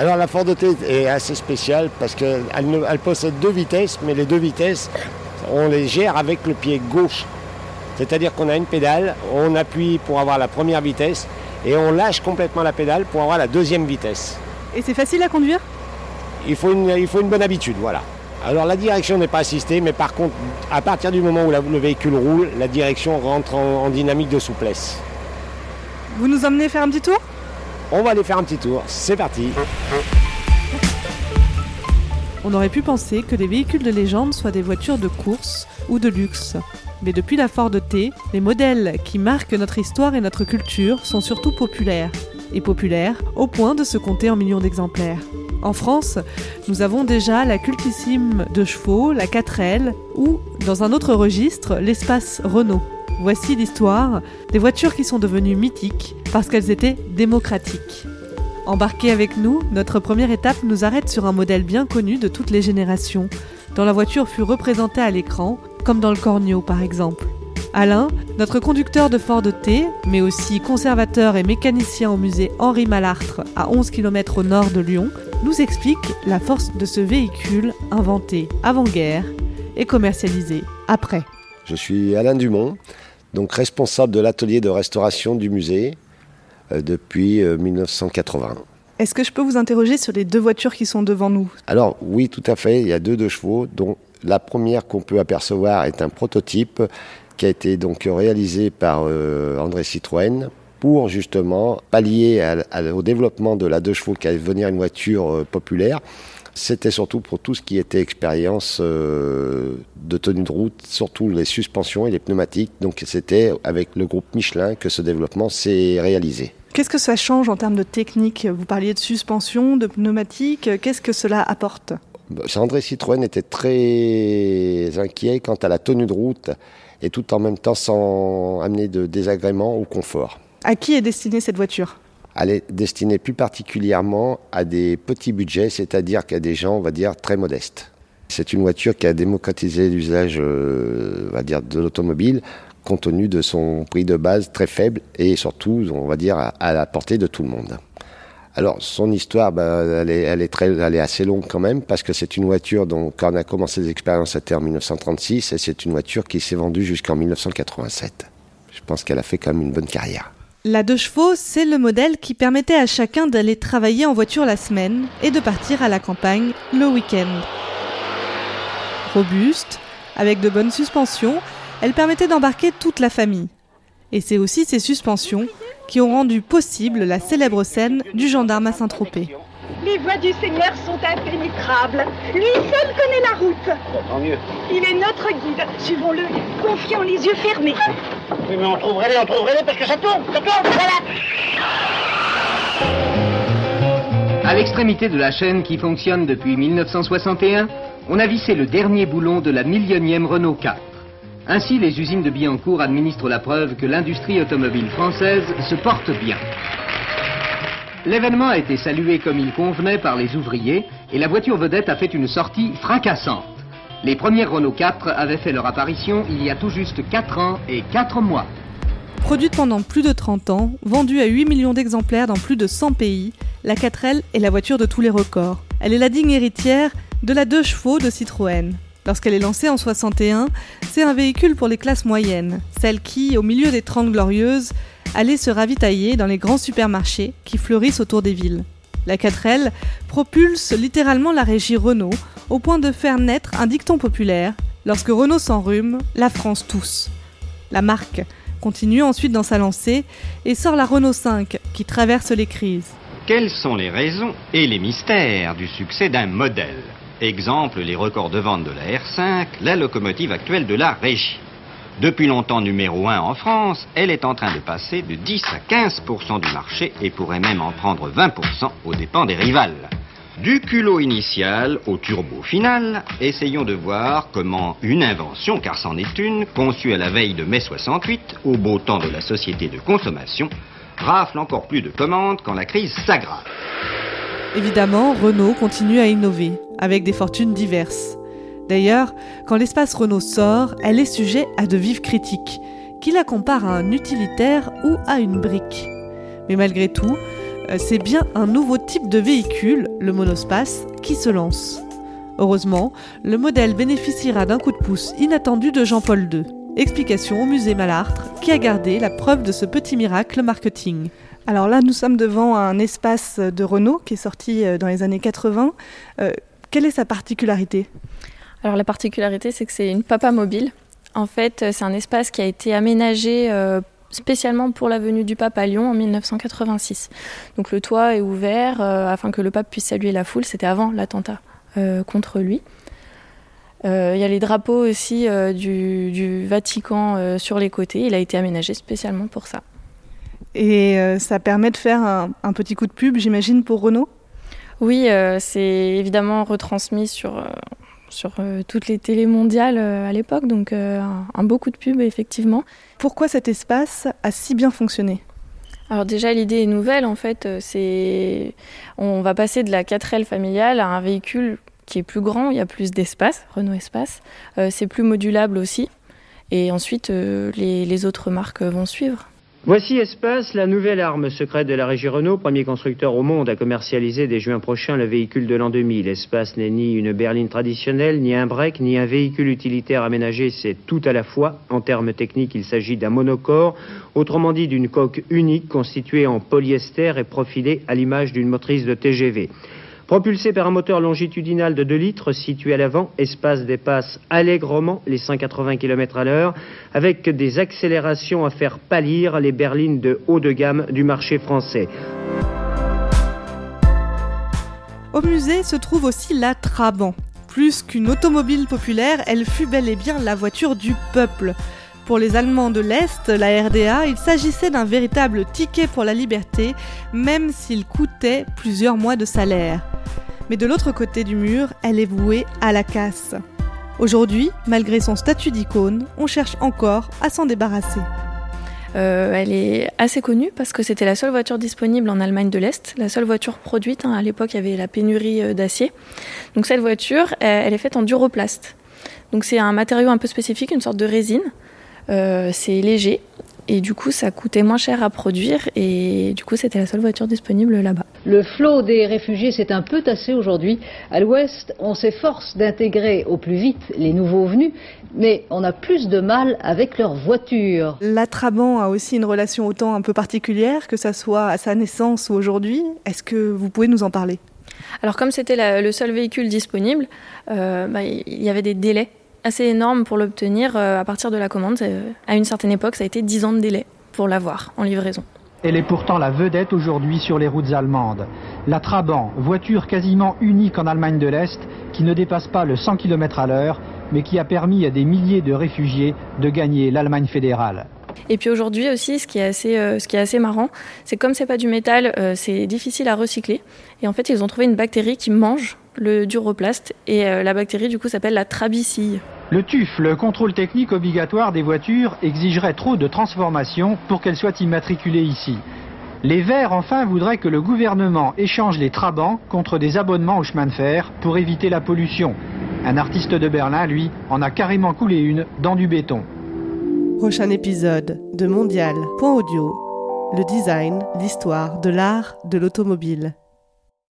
Alors la Ford T est assez spéciale parce qu'elle elle possède deux vitesses, mais les deux vitesses, on les gère avec le pied gauche. C'est-à-dire qu'on a une pédale, on appuie pour avoir la première vitesse et on lâche complètement la pédale pour avoir la deuxième vitesse. Et c'est facile à conduire? Il faut, une, il faut une bonne habitude, voilà. Alors la direction n'est pas assistée, mais par contre, à partir du moment où le véhicule roule, la direction rentre en dynamique de souplesse. Vous nous emmenez faire un petit tour? On va aller faire un petit tour. C'est parti. On aurait pu penser que les véhicules de légende soient des voitures de course ou de luxe. Mais depuis la Ford T, les modèles qui marquent notre histoire et notre culture sont surtout populaires. Et populaires au point de se compter en millions d'exemplaires. En France, nous avons déjà la cultissime de chevaux, la 4L, ou, dans un autre registre, l'espace Renault. Voici l'histoire des voitures qui sont devenues mythiques parce qu'elles étaient démocratiques. Embarquez avec nous, notre première étape nous arrête sur un modèle bien connu de toutes les générations, dont la voiture fut représentée à l'écran, comme dans le Cornio par exemple. Alain, notre conducteur de Ford T, mais aussi conservateur et mécanicien au musée Henri Malartre à 11 km au nord de Lyon, nous explique la force de ce véhicule inventé avant-guerre et commercialisé après. Je suis Alain Dumont, donc responsable de l'atelier de restauration du musée depuis 1980. Euh, Est-ce que je peux vous interroger sur les deux voitures qui sont devant nous? Alors oui, tout à fait. Il y a deux de chevaux, dont la première qu'on peut apercevoir est un prototype qui a été donc réalisé par euh, André Citroën pour justement pallier au développement de la deux chevaux qui allait devenir une voiture populaire c'était surtout pour tout ce qui était expérience euh, de tenue de route, surtout les suspensions et les pneumatiques. Donc c'était avec le groupe Michelin que ce développement s'est réalisé. Qu'est-ce que ça change en termes de technique? Vous parliez de suspension, de pneumatique. Qu'est-ce que cela apporte? Bah, André Citroën était très inquiet quant à la tenue de route et tout en même temps sans amener de désagréments ou confort. À qui est destinée cette voiture? Elle est destinée plus particulièrement à des petits budgets, c'est-à-dire qu'à des gens, on va dire, très modestes. C'est une voiture qui a démocratisé l'usage, euh, va dire, de l'automobile, compte tenu de son prix de base très faible et surtout, on va dire, à, la portée de tout le monde. Alors, son histoire, bah, elle, est, assez longue quand même, parce que c'est une voiture dont, on a commencé les expériences, c'était en 1936, et c'est une voiture qui s'est vendue jusqu'en 1987. Je pense qu'elle a fait quand même une bonne carrière. La deux chevaux, c'est le modèle qui permettait à chacun d'aller travailler en voiture la semaine et de partir à la campagne le week-end. Robuste, avec de bonnes suspensions, elle permettait d'embarquer toute la famille. Et c'est aussi ces suspensions qui ont rendu possible la célèbre scène du gendarme à Saint-Tropez. Les voies du Seigneur sont impénétrables. Lui seul connaît la route. tant mieux. Il est notre guide. Suivons-le, confiant les yeux fermés. Oui, mais on trouverait les on trouverait les parce que ça tourne, ça tourne, voilà. À l'extrémité de la chaîne qui fonctionne depuis 1961, on a vissé le dernier boulon de la millionième Renault 4. Ainsi, les usines de Billancourt administrent la preuve que l'industrie automobile française se porte bien. L'événement a été salué comme il convenait par les ouvriers et la voiture vedette a fait une sortie fracassante. Les premières Renault 4 avaient fait leur apparition il y a tout juste 4 ans et 4 mois. Produite pendant plus de 30 ans, vendue à 8 millions d'exemplaires dans plus de 100 pays, la 4L est la voiture de tous les records. Elle est la digne héritière de la 2 chevaux de Citroën. Lorsqu'elle est lancée en 61, c'est un véhicule pour les classes moyennes, celles qui, au milieu des 30 glorieuses, aller se ravitailler dans les grands supermarchés qui fleurissent autour des villes. La 4L propulse littéralement la régie Renault au point de faire naître un dicton populaire Lorsque Renault s'enrhume, la France tousse. La marque continue ensuite dans sa lancée et sort la Renault 5 qui traverse les crises. Quelles sont les raisons et les mystères du succès d'un modèle? Exemple, les records de vente de la R5, la locomotive actuelle de la régie. Depuis longtemps numéro 1 en France, elle est en train de passer de 10 à 15% du marché et pourrait même en prendre 20% aux dépens des rivales. Du culot initial au turbo final, essayons de voir comment une invention, car c'en est une, conçue à la veille de mai 68, au beau temps de la société de consommation, rafle encore plus de commandes quand la crise s'aggrave. Évidemment, Renault continue à innover, avec des fortunes diverses. D'ailleurs, quand l'espace Renault sort, elle est sujet à de vives critiques, qui la comparent à un utilitaire ou à une brique. Mais malgré tout, euh, c'est bien un nouveau type de véhicule, le monospace, qui se lance. Heureusement, le modèle bénéficiera d'un coup de pouce inattendu de Jean-Paul II. Explication au musée Malartre, qui a gardé la preuve de ce petit miracle marketing. Alors là, nous sommes devant un espace de Renault qui est sorti euh, dans les années 80. Euh, quelle est sa particularité? Alors la particularité, c'est que c'est une papa mobile. En fait, c'est un espace qui a été aménagé euh, spécialement pour la venue du pape à Lyon en 1986. Donc le toit est ouvert afin que le pape puisse saluer la foule. C'était avant l'attentat contre lui. Il y a les drapeaux aussi du, du, Vatican sur les côtés. Il a été aménagé spécialement pour ça. Et euh, ça permet de faire un, petit coup de pub, j'imagine, pour Renault Oui, euh, c'est évidemment retransmis sur, euh, sur toutes les télés mondiales à l'époque, donc un, un, beau coup de pub, effectivement. Pourquoi cet espace a si bien fonctionné? Alors déjà l'idée est nouvelle en fait, c'est on va passer de la 4L familiale à un véhicule qui est plus grand, il y a plus d'espace, Renault Espace, c'est plus modulable aussi, et ensuite les, les autres marques vont suivre. Voici Espace, la nouvelle arme secrète de la régie Renault, premier constructeur au monde à commercialiser dès juin prochain le véhicule de l'an 2000. Espace n'est ni une berline traditionnelle, ni un break, ni un véhicule utilitaire aménagé, c'est tout à la fois. En termes techniques, il s'agit d'un monocore, autrement dit d'une coque unique constituée en polyester et profilée à l'image d'une motrice de TGV. Propulsé par un moteur longitudinal de 2 litres situé à l'avant, Espace dépasse allègrement les 180 km à l'heure avec des accélérations à faire pâlir les berlines de haut de gamme du marché français. Au musée se trouve aussi la Trabant. Plus qu'une automobile populaire, elle fut bel et bien la voiture du peuple. Pour les Allemands de l'Est, la RDA, il s'agissait d'un véritable ticket pour la liberté, même s'il coûtait plusieurs mois de salaire. Mais de l'autre côté du mur, elle est vouée à la casse. Aujourd'hui, malgré son statut d'icône, on cherche encore à s'en débarrasser. Euh, elle est assez connue parce que c'était la seule voiture disponible en Allemagne de l'Est, la seule voiture produite. Hein. À l'époque, il y avait la pénurie euh, d'acier. Donc cette voiture, elle est faite en duroplast. Donc c'est un matériau un peu spécifique, une sorte de résine. Euh, c'est léger et du coup ça coûtait moins cher à produire et du coup c'était la seule voiture disponible là-bas. Le flot des réfugiés s'est un peu tassé aujourd'hui. À l'ouest, on s'efforce d'intégrer au plus vite les nouveaux venus, mais on a plus de mal avec leurs voitures. La Trabant a aussi une relation autant un peu particulière, que ça soit à sa naissance ou aujourd'hui. Est-ce que vous pouvez nous en parler? Alors comme c'était le seul véhicule disponible, euh, bah, il y avait des délais assez énorme pour l'obtenir euh, à partir de la commande. Euh, à une certaine époque, ça a été 10 ans de délai pour l'avoir en livraison. Elle est pourtant la vedette aujourd'hui sur les routes allemandes. La Trabant, voiture quasiment unique en Allemagne de l'Est, qui ne dépasse pas le 100 km à l'heure, mais qui a permis à des milliers de réfugiés de gagner l'Allemagne fédérale. Et puis aujourd'hui aussi, ce qui est assez, euh, marrant, c'est comme c'est pas du métal, c'est difficile à recycler. Et en fait, ils ont trouvé une bactérie qui mange le duroplast, et euh, la bactérie du coup s'appelle la trabicille. Le TUF, le contrôle technique obligatoire des voitures, exigerait trop de transformations pour qu'elles soient immatriculées ici. Les Verts, enfin, voudraient que le gouvernement échange les trabants contre des abonnements au chemin de fer pour éviter la pollution. Un artiste de Berlin, lui, en a carrément coulé une dans du béton. Prochain épisode de Mondial. Audio. Le design, l'histoire de l'art de l'automobile.